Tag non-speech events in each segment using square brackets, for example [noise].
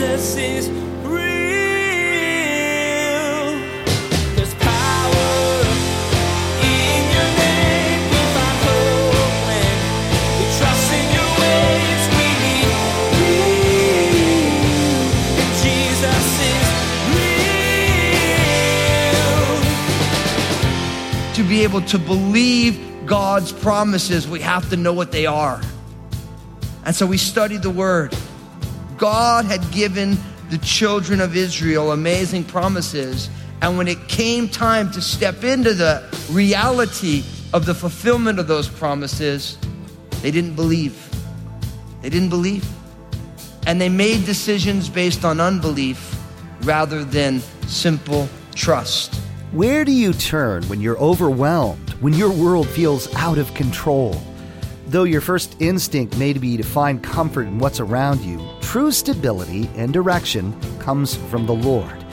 Jesus is. To be able to believe God's promises, we have to know what they are. And so we studied the word. God had given the children of Israel amazing promises. And when it came time to step into the reality of the fulfillment of those promises, they didn't believe. They didn't believe. And they made decisions based on unbelief rather than simple trust. Where do you turn when you're overwhelmed, when your world feels out of control? Though your first instinct may be to find comfort in what's around you, true stability and direction comes from the Lord.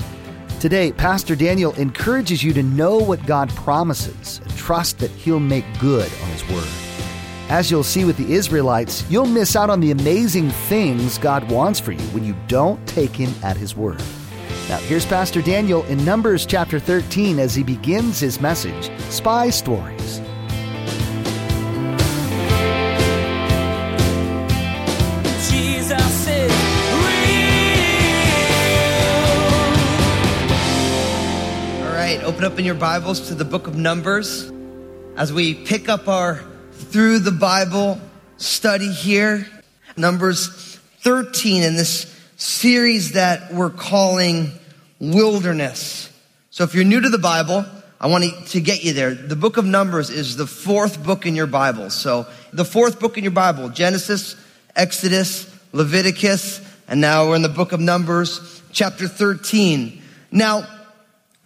Today, Pastor Daniel encourages you to know what God promises and trust that He'll make good on His Word. As you'll see with the Israelites, you'll miss out on the amazing things God wants for you when you don't take Him at His Word. Now, here's Pastor Daniel in Numbers chapter 13 as he begins his message Spy Stories. Open up in your Bibles to the book of Numbers as we pick up our through the Bible study here. Numbers 13 in this series that we're calling Wilderness. So if you're new to the Bible, I want to get you there. The book of Numbers is the fourth book in your Bible. So the fourth book in your Bible, Genesis, Exodus, Leviticus, and now we're in the book of Numbers, chapter 13. Now,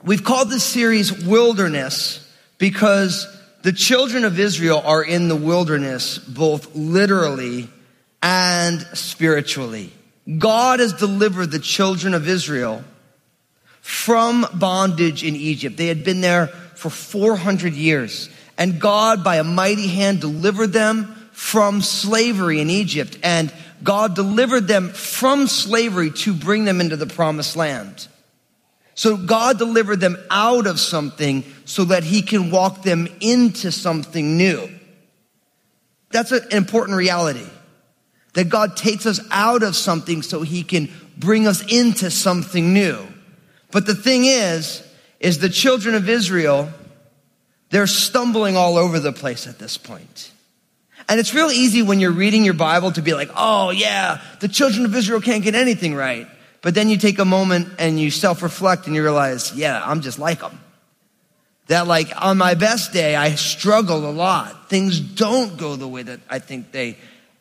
we've called this series Wilderness because the children of Israel are in the wilderness both literally and spiritually. God has delivered the children of Israel from bondage in Egypt. They had been there for 400 years. And God, by a mighty hand, delivered them from slavery in Egypt. And God delivered them from slavery to bring them into the promised land. So God delivered them out of something so that he can walk them into something new. That's an important reality. That God takes us out of something so he can bring us into something new. But the thing is, is the children of Israel, they're stumbling all over the place at this point. And it's real easy when you're reading your Bible to be like, oh yeah, the children of Israel can't get anything right. But then you take a moment and you self-reflect and you realize, yeah, I'm just like them. That like on my best day, I struggle a lot. Things don't go the way that I think they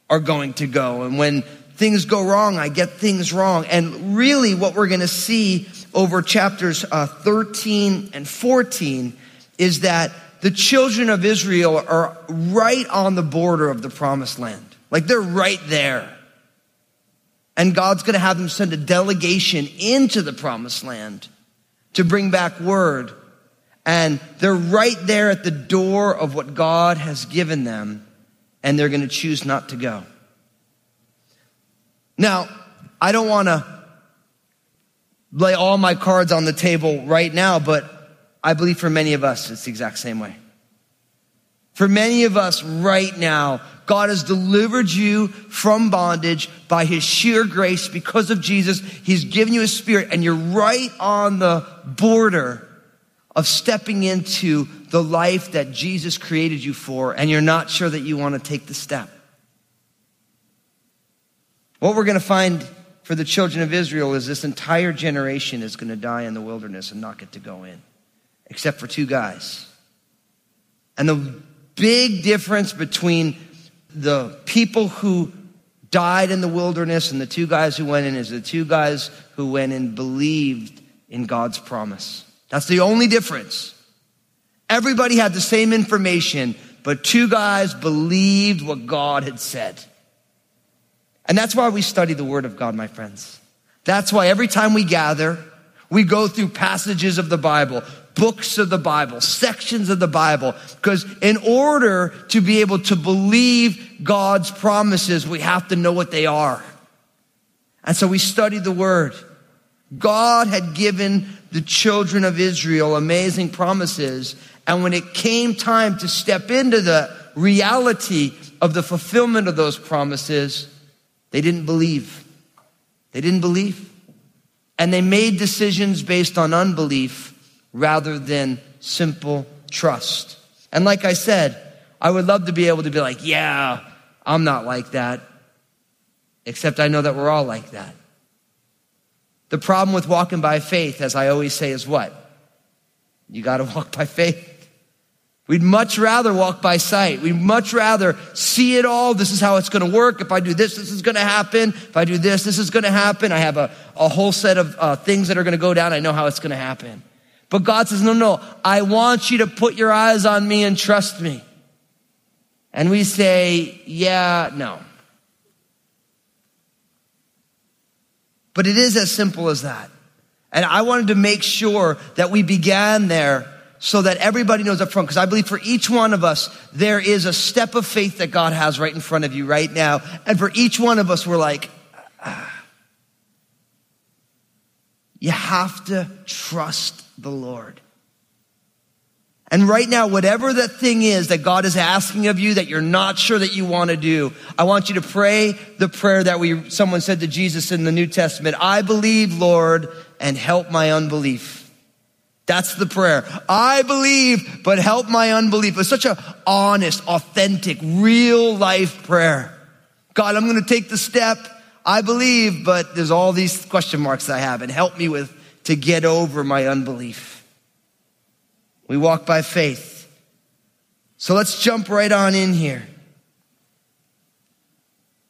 are going to go. And when things go wrong, I get things wrong. And really what we're going to see over chapters uh, 13 and 14 is that the children of Israel are right on the border of the promised land. Like they're right there. And God's going to have them send a delegation into the promised land to bring back word. And they're right there at the door of what God has given them, and they're going to choose not to go. Now, I don't want to lay all my cards on the table right now, but I believe for many of us, it's the exact same way. For many of us right now, God has delivered you from bondage by his sheer grace because of Jesus. He's given you his spirit and you're right on the border of stepping into the life that Jesus created you for and you're not sure that you want to take the step. What we're going to find for the children of Israel is this entire generation is going to die in the wilderness and not get to go in, except for two guys. And the big difference between the people who died in the wilderness and the two guys who went in is the two guys who went and believed in God's promise. That's the only difference. Everybody had the same information, but two guys believed what God had said. And that's why we study the Word of God, my friends. That's why every time we gather, we go through passages of the Bible, books of the Bible, sections of the Bible, because in order to be able to believe God's promises, we have to know what they are. And so we studied the word. God had given the children of Israel amazing promises. And when it came time to step into the reality of the fulfillment of those promises, they didn't believe. They didn't believe. And they made decisions based on unbelief rather than simple trust. And like I said, I would love to be able to be like, yeah, I'm not like that. Except I know that we're all like that. The problem with walking by faith, as I always say, is what? You got to [laughs] walk by faith. We'd much rather walk by sight. We'd much rather see it all. This is how it's going to work. If I do this, this is going to happen. If I do this, this is going to happen. I have a, a whole set of uh, things that are going to go down. I know how it's going to happen. But God says, no, no, I want you to put your eyes on me and trust me. And we say, yeah, no. But it is as simple as that. And I wanted to make sure that we began there so that everybody knows up front. Because I believe for each one of us, there is a step of faith that God has right in front of you right now. And for each one of us, we're like, ah. You have to trust the Lord. And right now, whatever that thing is that God is asking of you that you're not sure that you want to do, I want you to pray the prayer that we, someone said to Jesus in the New Testament. I believe, Lord, and help my unbelief. That's the prayer. I believe, but help my unbelief. It's such a honest, authentic, real life prayer. God, I'm going to take the step. I believe, but there's all these question marks I have and help me with to get over my unbelief. We walk by faith. So let's jump right on in here.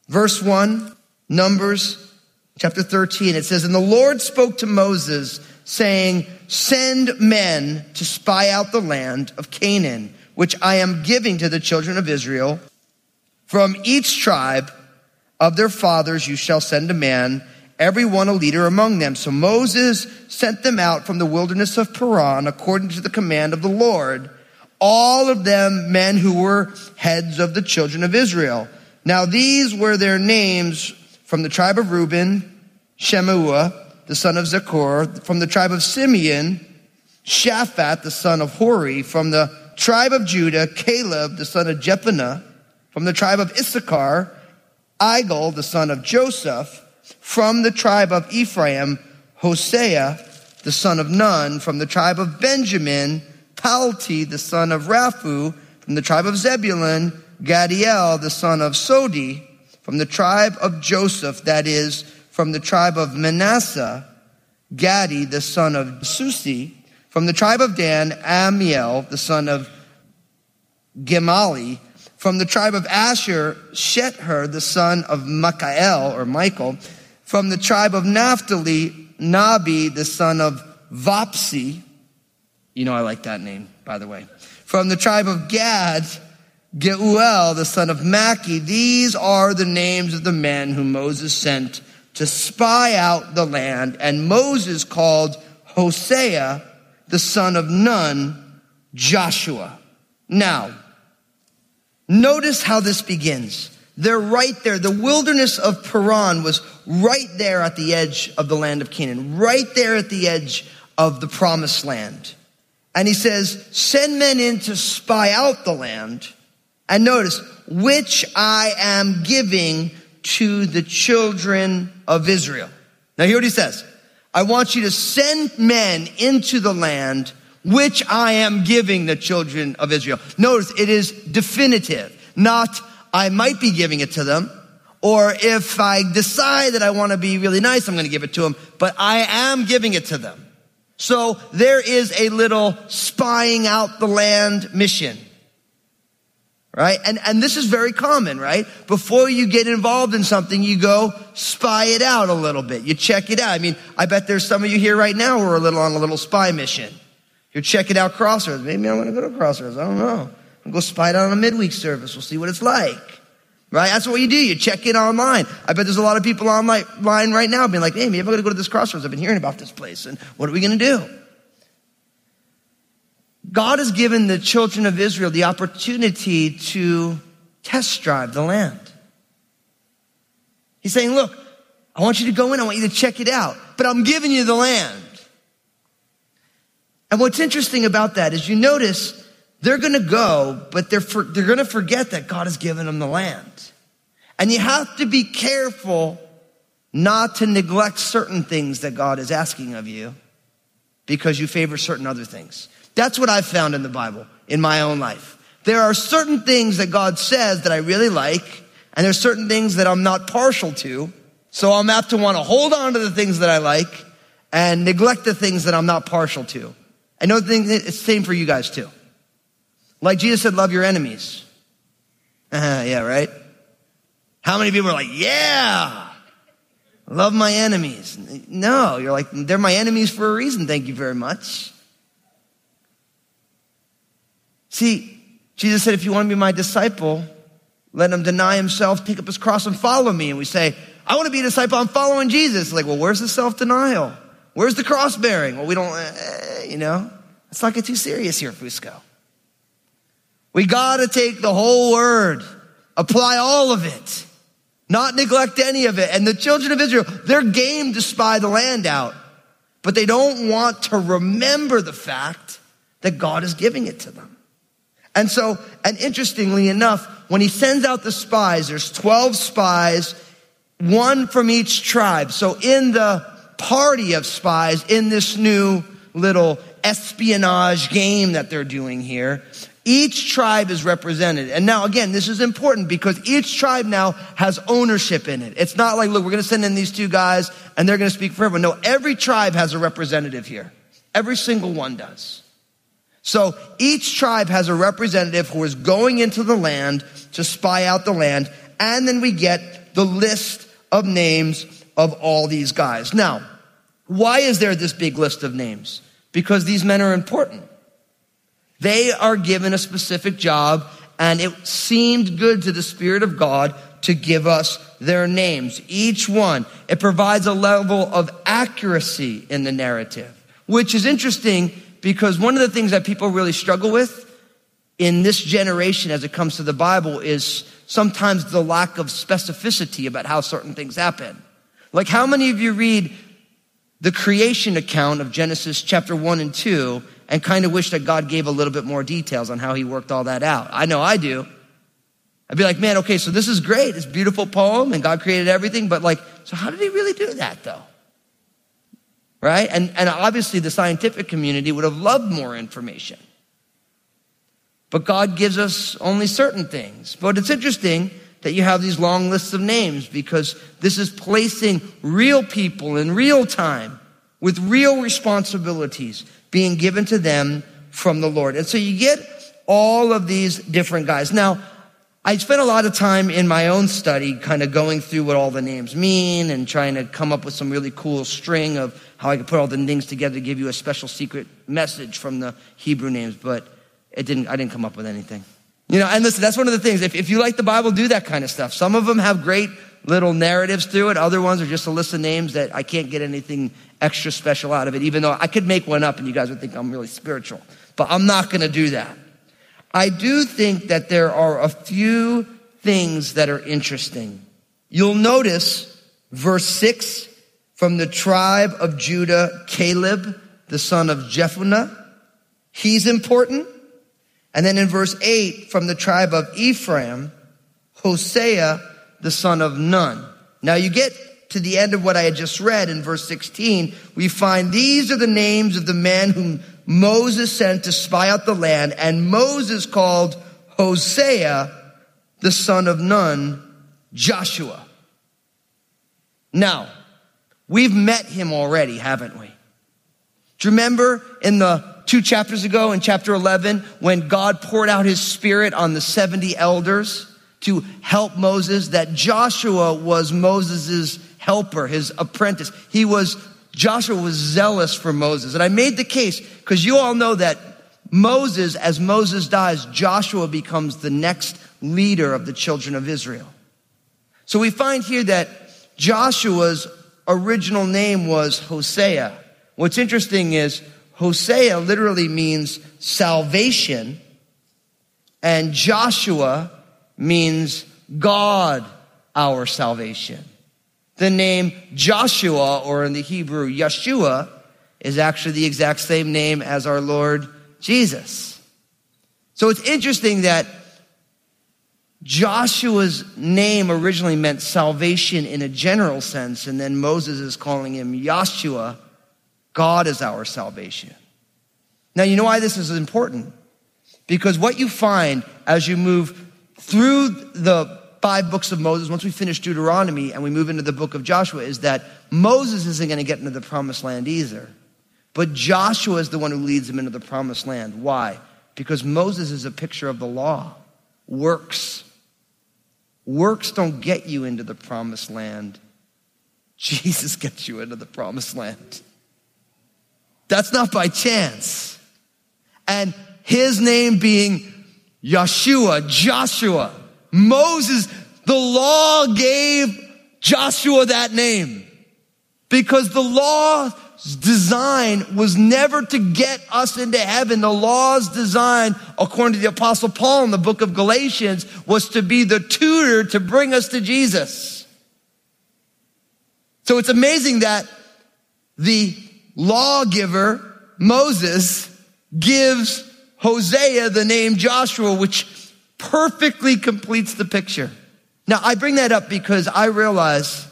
Verse 1, Numbers chapter 13, it says, And the Lord spoke to Moses, saying, Send men to spy out the land of Canaan, which I am giving to the children of Israel. From each tribe of their fathers you shall send a man every one a leader among them. So Moses sent them out from the wilderness of Paran according to the command of the Lord, all of them men who were heads of the children of Israel. Now these were their names from the tribe of Reuben, Shammua, the son of Zaccur, from the tribe of Simeon, Shaphat, the son of Hori, from the tribe of Judah, Caleb, the son of Jephunneh, from the tribe of Issachar, Igal, the son of Joseph, from the tribe of Ephraim, Hosea, the son of Nun. From the tribe of Benjamin, Palti, the son of Raphu. From the tribe of Zebulun, Gaddiel, the son of Sodi. From the tribe of Joseph, that is, from the tribe of Manasseh, Gaddi, the son of Susi. From the tribe of Dan, Ammiel, the son of Gemalli. From the tribe of Asher, Sethur, the son of Michael, or Michael. From the tribe of Naphtali, Nahbi, the son of Vophsi. You know, I like that name, by the way. From the tribe of Gad, Geuel, the son of Machi. These are the names of the men whom Moses sent to spy out the land. And Moses called Hosea, the son of Nun, Joshua. Now, notice how this begins. They're right there. The wilderness of Paran was right there at the edge of the land of Canaan, right there at the edge of the promised land. And he says, send men in to spy out the land. And notice, which I am giving to the children of Israel. Now hear what he says. I want you to send men into the land which I am giving the children of Israel. Notice it is definitive, not I might be giving it to them. Or if I decide that I want to be really nice, I'm going to give it to them, but I am giving it to them. So there is a little spying out the land mission. Right? And, and this is very common, right? Before you get involved in something, you go spy it out a little bit. You check it out. I mean, I bet there's some of you here right now who are a little on a little spy mission. You're checking out Crossroads. Maybe I'm going to go to Crossroads. I don't know. I'll go spy it out on a midweek service. We'll see what it's like. Right? That's what you do. You check in online. I bet there's a lot of people online right now being like, hey, maybe I'm going to go to this crossroads. I've been hearing about this place. And what are we going to do? God has given the children of Israel the opportunity to test drive the land. He's saying, look, I want you to go in. I want you to check it out. But I'm giving you the land. And what's interesting about that is you notice they're going to go, but they're, for, they're going to forget that God has given them the land. And you have to be careful not to neglect certain things that God is asking of you because you favor certain other things. That's what I've found in the Bible, in my own life. There are certain things that God says that I really like, and there's certain things that I'm not partial to. So I'm apt to want to hold on to the things that I like and neglect the things that I'm not partial to. I know it's the same for you guys too. Like Jesus said, love your enemies. Uh, [laughs] yeah, right? How many people are like, yeah, love my enemies? No, you're like, they're my enemies for a reason. Thank you very much. See, Jesus said, if you want to be my disciple, let him deny himself, take up his cross and follow me. And we say, I want to be a disciple. I'm following Jesus. Like, well, where's the self denial? Where's the cross bearing? Well, we don't, uh, you know, let's not get too serious here, Fusco. We got to take the whole word, apply all of it, not neglect any of it. And the children of Israel, they're game to spy the land out, but they don't want to remember the fact that God is giving it to them. And so, and interestingly enough, when he sends out the spies, there's 12 spies, one from each tribe. So in the party of spies, in this new little espionage game that they're doing here, each tribe is represented. And now again, this is important because each tribe now has ownership in it. It's not like, look, we're going to send in these two guys and they're going to speak for everyone. No, every tribe has a representative here. Every single one does. So each tribe has a representative who is going into the land to spy out the land. And then we get the list of names of all these guys. Now, why is there this big list of names? Because these men are important. They are given a specific job and it seemed good to the Spirit of God to give us their names. Each one. It provides a level of accuracy in the narrative, which is interesting because one of the things that people really struggle with in this generation as it comes to the Bible is sometimes the lack of specificity about how certain things happen. Like how many of you read the creation account of Genesis chapter 1 and 2 and kind of wish that God gave a little bit more details on how he worked all that out. I know I do. I'd be like, man, okay, so this is great. It's beautiful poem and God created everything, but like, so how did he really do that though? Right? And, and obviously the scientific community would have loved more information. But God gives us only certain things. But it's interesting that you have these long lists of names because this is placing real people in real time with real responsibilities being given to them from the Lord. And so you get all of these different guys. Now, I spent a lot of time in my own study kind of going through what all the names mean and trying to come up with some really cool string of how I could put all the things together to give you a special secret message from the Hebrew names, but it didn't, I didn't come up with anything. You know, and listen, that's one of the things. If, if you like the Bible, do that kind of stuff. Some of them have great little narratives through it. Other ones are just a list of names that I can't get anything extra special out of it, even though I could make one up and you guys would think I'm really spiritual. But I'm not going to do that. I do think that there are a few things that are interesting. You'll notice verse 6 from the tribe of Judah, Caleb, the son of Jephunneh. He's important. And then in verse 8, from the tribe of Ephraim, Hosea, the son of Nun. Now you get to the end of what I had just read in verse 16, we find these are the names of the men whom Moses sent to spy out the land, and Moses called Hosea, the son of Nun, Joshua. Now, we've met him already, haven't we? Do you remember in the two chapters ago in chapter 11 when God poured out his spirit on the 70 elders? to help Moses, that Joshua was Moses' helper, his apprentice. He was, Joshua was zealous for Moses. And I made the case because you all know that Moses, as Moses dies, Joshua becomes the next leader of the children of Israel. So we find here that Joshua's original name was Hosea. What's interesting is Hosea literally means salvation, and Joshua means God our salvation. the name Joshua, or in the Hebrew, Yeshua, is actually the exact same name as our Lord Jesus. So it's interesting that Joshua's name originally meant salvation in a general sense, and then Moses is calling him Yahshua. God is our salvation. Now, you know why this is important? Because what you find as you move through the five books of Moses, once we finish Deuteronomy and we move into the book of Joshua, is that Moses isn't going to get into the promised land either. But Joshua is the one who leads them into the promised land. Why? Because Moses is a picture of the law, works. Works don't get you into the promised land. [laughs] Jesus gets you into the promised land. That's not by chance. And his name being Yeshua, Joshua, Moses, the law gave Joshua that name because the law's design was never to get us into heaven. The law's design, according to the apostle Paul in the book of Galatians, was to be the tutor to bring us to Jesus. So it's amazing that the lawgiver, Moses, gives Hosea the name Joshua, which perfectly completes the picture. Now, I bring that up because I realize,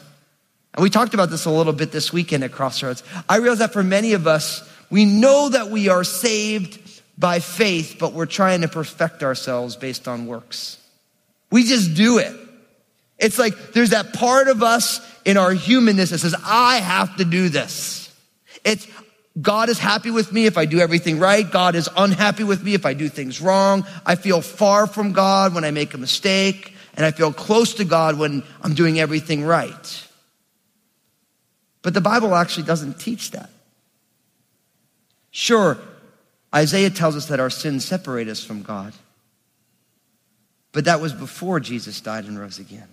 and we talked about this a little bit this weekend at Crossroads, I realize that for many of us, we know that we are saved by faith, but we're trying to perfect ourselves based on works. We just do it. It's like there's that part of us in our humanness that says, I have to do this. It's, God is happy with me if I do everything right. God is unhappy with me if I do things wrong. I feel far from God when I make a mistake, and I feel close to God when I'm doing everything right. But the Bible actually doesn't teach that. Sure, Isaiah tells us that our sins separate us from God. But that was before Jesus died and rose again.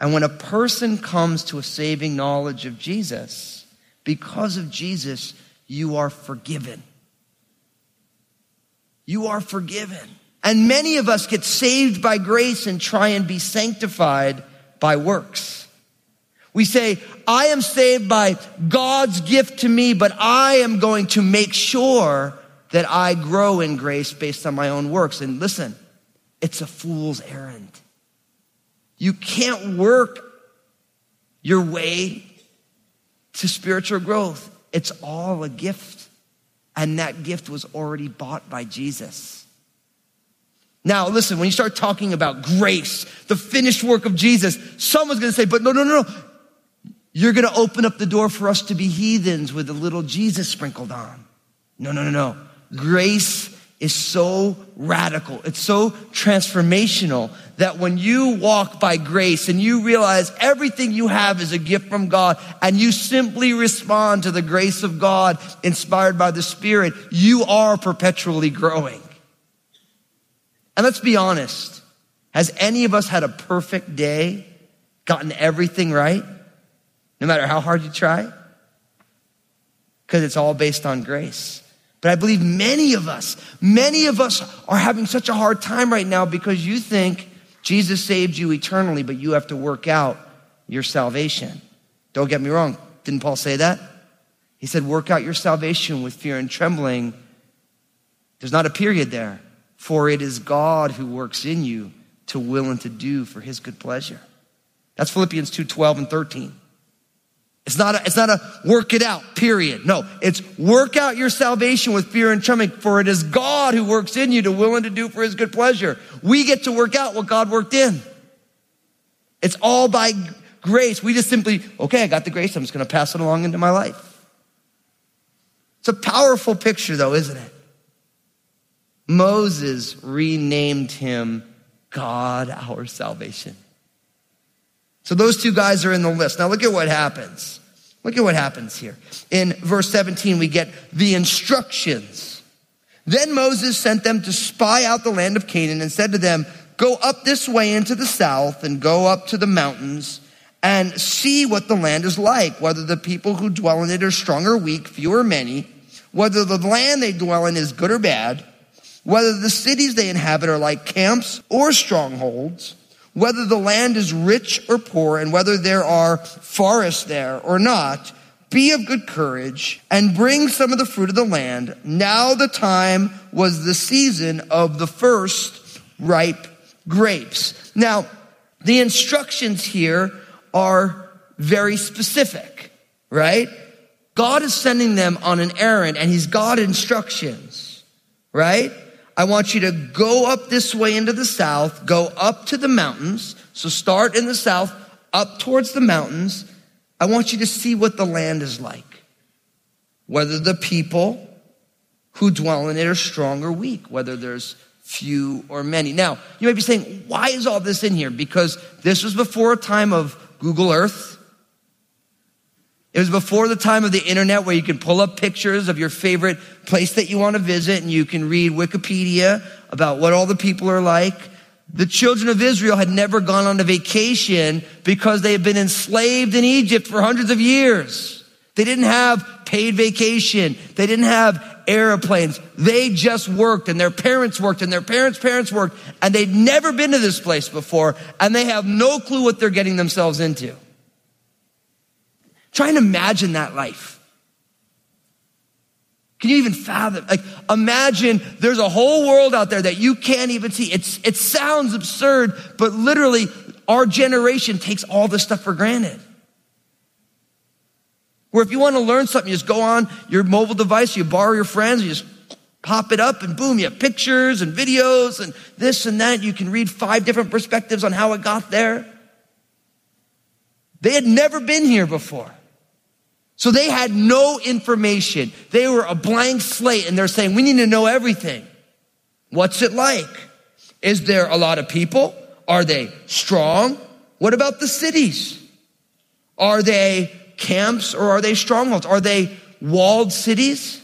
And when a person comes to a saving knowledge of Jesus, because of Jesus, you are forgiven. You are forgiven. And many of us get saved by grace and try and be sanctified by works. We say, I am saved by God's gift to me, but I am going to make sure that I grow in grace based on my own works. And listen, it's a fool's errand. You can't work your way to spiritual growth. It's all a gift. And that gift was already bought by Jesus. Now, listen, when you start talking about grace, the finished work of Jesus, someone's going to say, but no, no, no, no. You're going to open up the door for us to be heathens with a little Jesus sprinkled on. No, no, no, no. Grace is so radical. It's so transformational that when you walk by grace and you realize everything you have is a gift from God and you simply respond to the grace of God inspired by the Spirit, you are perpetually growing. And let's be honest. Has any of us had a perfect day, gotten everything right, no matter how hard you try? Because it's all based on grace. But I believe many of us, many of us are having such a hard time right now because you think Jesus saved you eternally, but you have to work out your salvation. Don't get me wrong. Didn't Paul say that? He said, work out your salvation with fear and trembling. There's not a period there. For it is God who works in you to will and to do for his good pleasure. That's Philippians 2 12 and 13. It's not, a, it's not a work it out, period. No, it's work out your salvation with fear and trembling, for it is God who works in you to willing to do for his good pleasure. We get to work out what God worked in. It's all by grace. We just simply, okay, I got the grace, I'm just gonna pass it along into my life. It's a powerful picture, though, isn't it? Moses renamed him God our salvation. So those two guys are in the list. Now look at what happens. Look at what happens here. In verse 17, we get the instructions. Then Moses sent them to spy out the land of Canaan and said to them, Go up this way into the south and go up to the mountains and see what the land is like, whether the people who dwell in it are strong or weak, few or many, whether the land they dwell in is good or bad, whether the cities they inhabit are like camps or strongholds whether the land is rich or poor, and whether there are forests there or not, be of good courage and bring some of the fruit of the land. Now the time was the season of the first ripe grapes. Now, the instructions here are very specific, right? God is sending them on an errand and he's got instructions, right? I want you to go up this way into the south, go up to the mountains. So start in the south, up towards the mountains. I want you to see what the land is like. Whether the people who dwell in it are strong or weak, whether there's few or many. Now, you might be saying, why is all this in here? Because this was before a time of Google Earth. It was before the time of the internet where you can pull up pictures of your favorite place that you want to visit and you can read Wikipedia about what all the people are like. The children of Israel had never gone on a vacation because they had been enslaved in Egypt for hundreds of years. They didn't have paid vacation. They didn't have airplanes. They just worked and their parents worked and their parents' parents worked and they'd never been to this place before and they have no clue what they're getting themselves into. Try and imagine that life. Can you even fathom? Like, imagine there's a whole world out there that you can't even see. It's, it sounds absurd, but literally, our generation takes all this stuff for granted. Where if you want to learn something, you just go on your mobile device, you borrow your friends, you just pop it up, and boom, you have pictures and videos and this and that. You can read five different perspectives on how it got there. They had never been here before. So they had no information. They were a blank slate and they're saying, we need to know everything. What's it like? Is there a lot of people? Are they strong? What about the cities? Are they camps or are they strongholds? Are they walled cities?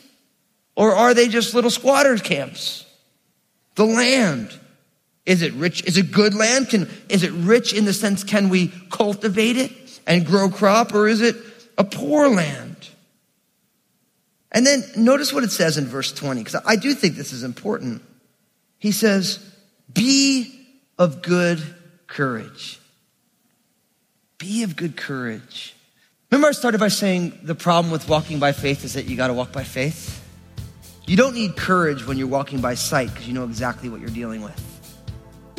Or are they just little squatters camps? The land. Is it rich? Is it good land? Can, is it rich in the sense, can we cultivate it and grow crop? Or is it a poor land. And then notice what it says in verse 20, because I do think this is important. He says, Be of good courage. Be of good courage. Remember, I started by saying the problem with walking by faith is that you got to walk by faith? You don't need courage when you're walking by sight because you know exactly what you're dealing with.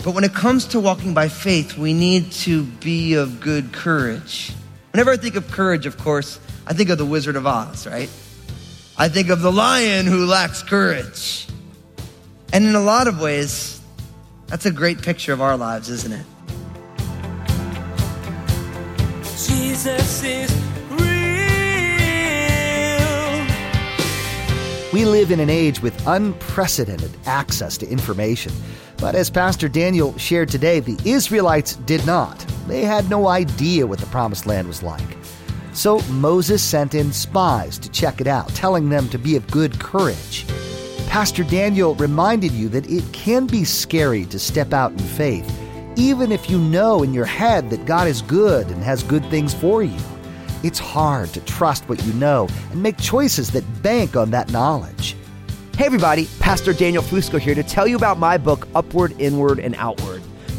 But when it comes to walking by faith, we need to be of good courage. Whenever I think of courage, of course, I think of the Wizard of Oz, right? I think of the lion who lacks courage. And in a lot of ways, that's a great picture of our lives, isn't it? Jesus is real. We live in an age with unprecedented access to information. But as Pastor Daniel shared today, the Israelites did not. They had no idea what the Promised Land was like. So Moses sent in spies to check it out, telling them to be of good courage. Pastor Daniel reminded you that it can be scary to step out in faith, even if you know in your head that God is good and has good things for you. It's hard to trust what you know and make choices that bank on that knowledge. Hey, everybody, Pastor Daniel Fusco here to tell you about my book, Upward, Inward, and Outward.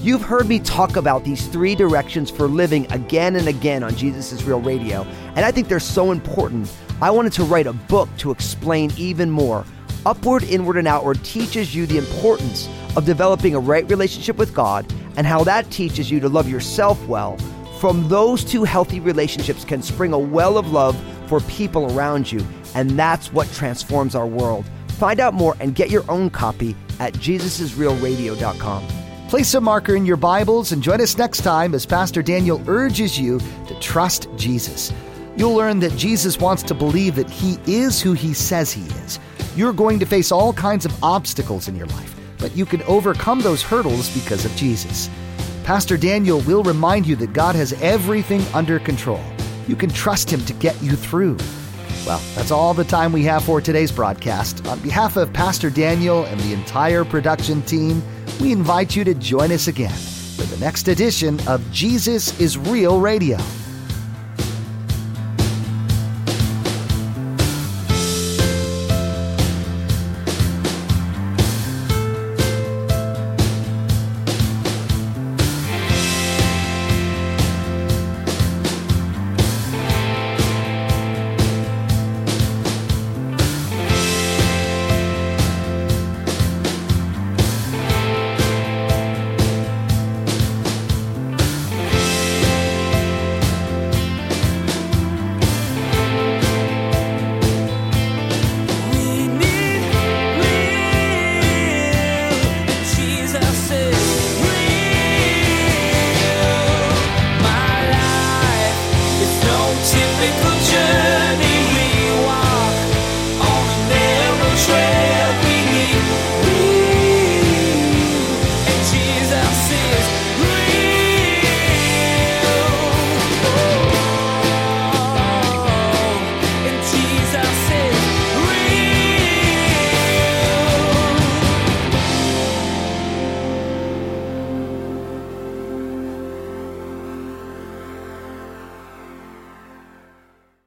You've heard me talk about these three directions for living again and again on Jesus is Real Radio, and I think they're so important. I wanted to write a book to explain even more. Upward, Inward, and Outward teaches you the importance of developing a right relationship with God and how that teaches you to love yourself well. From those two healthy relationships can spring a well of love for people around you, and that's what transforms our world. Find out more and get your own copy at jesusisrealradio.com. Place a marker in your Bibles and join us next time as Pastor Daniel urges you to trust Jesus. You'll learn that Jesus wants to believe that He is who He says He is. You're going to face all kinds of obstacles in your life, but you can overcome those hurdles because of Jesus. Pastor Daniel will remind you that God has everything under control. You can trust Him to get you through. Well, that's all the time we have for today's broadcast. On behalf of Pastor Daniel and the entire production team, we invite you to join us again for the next edition of Jesus is Real Radio.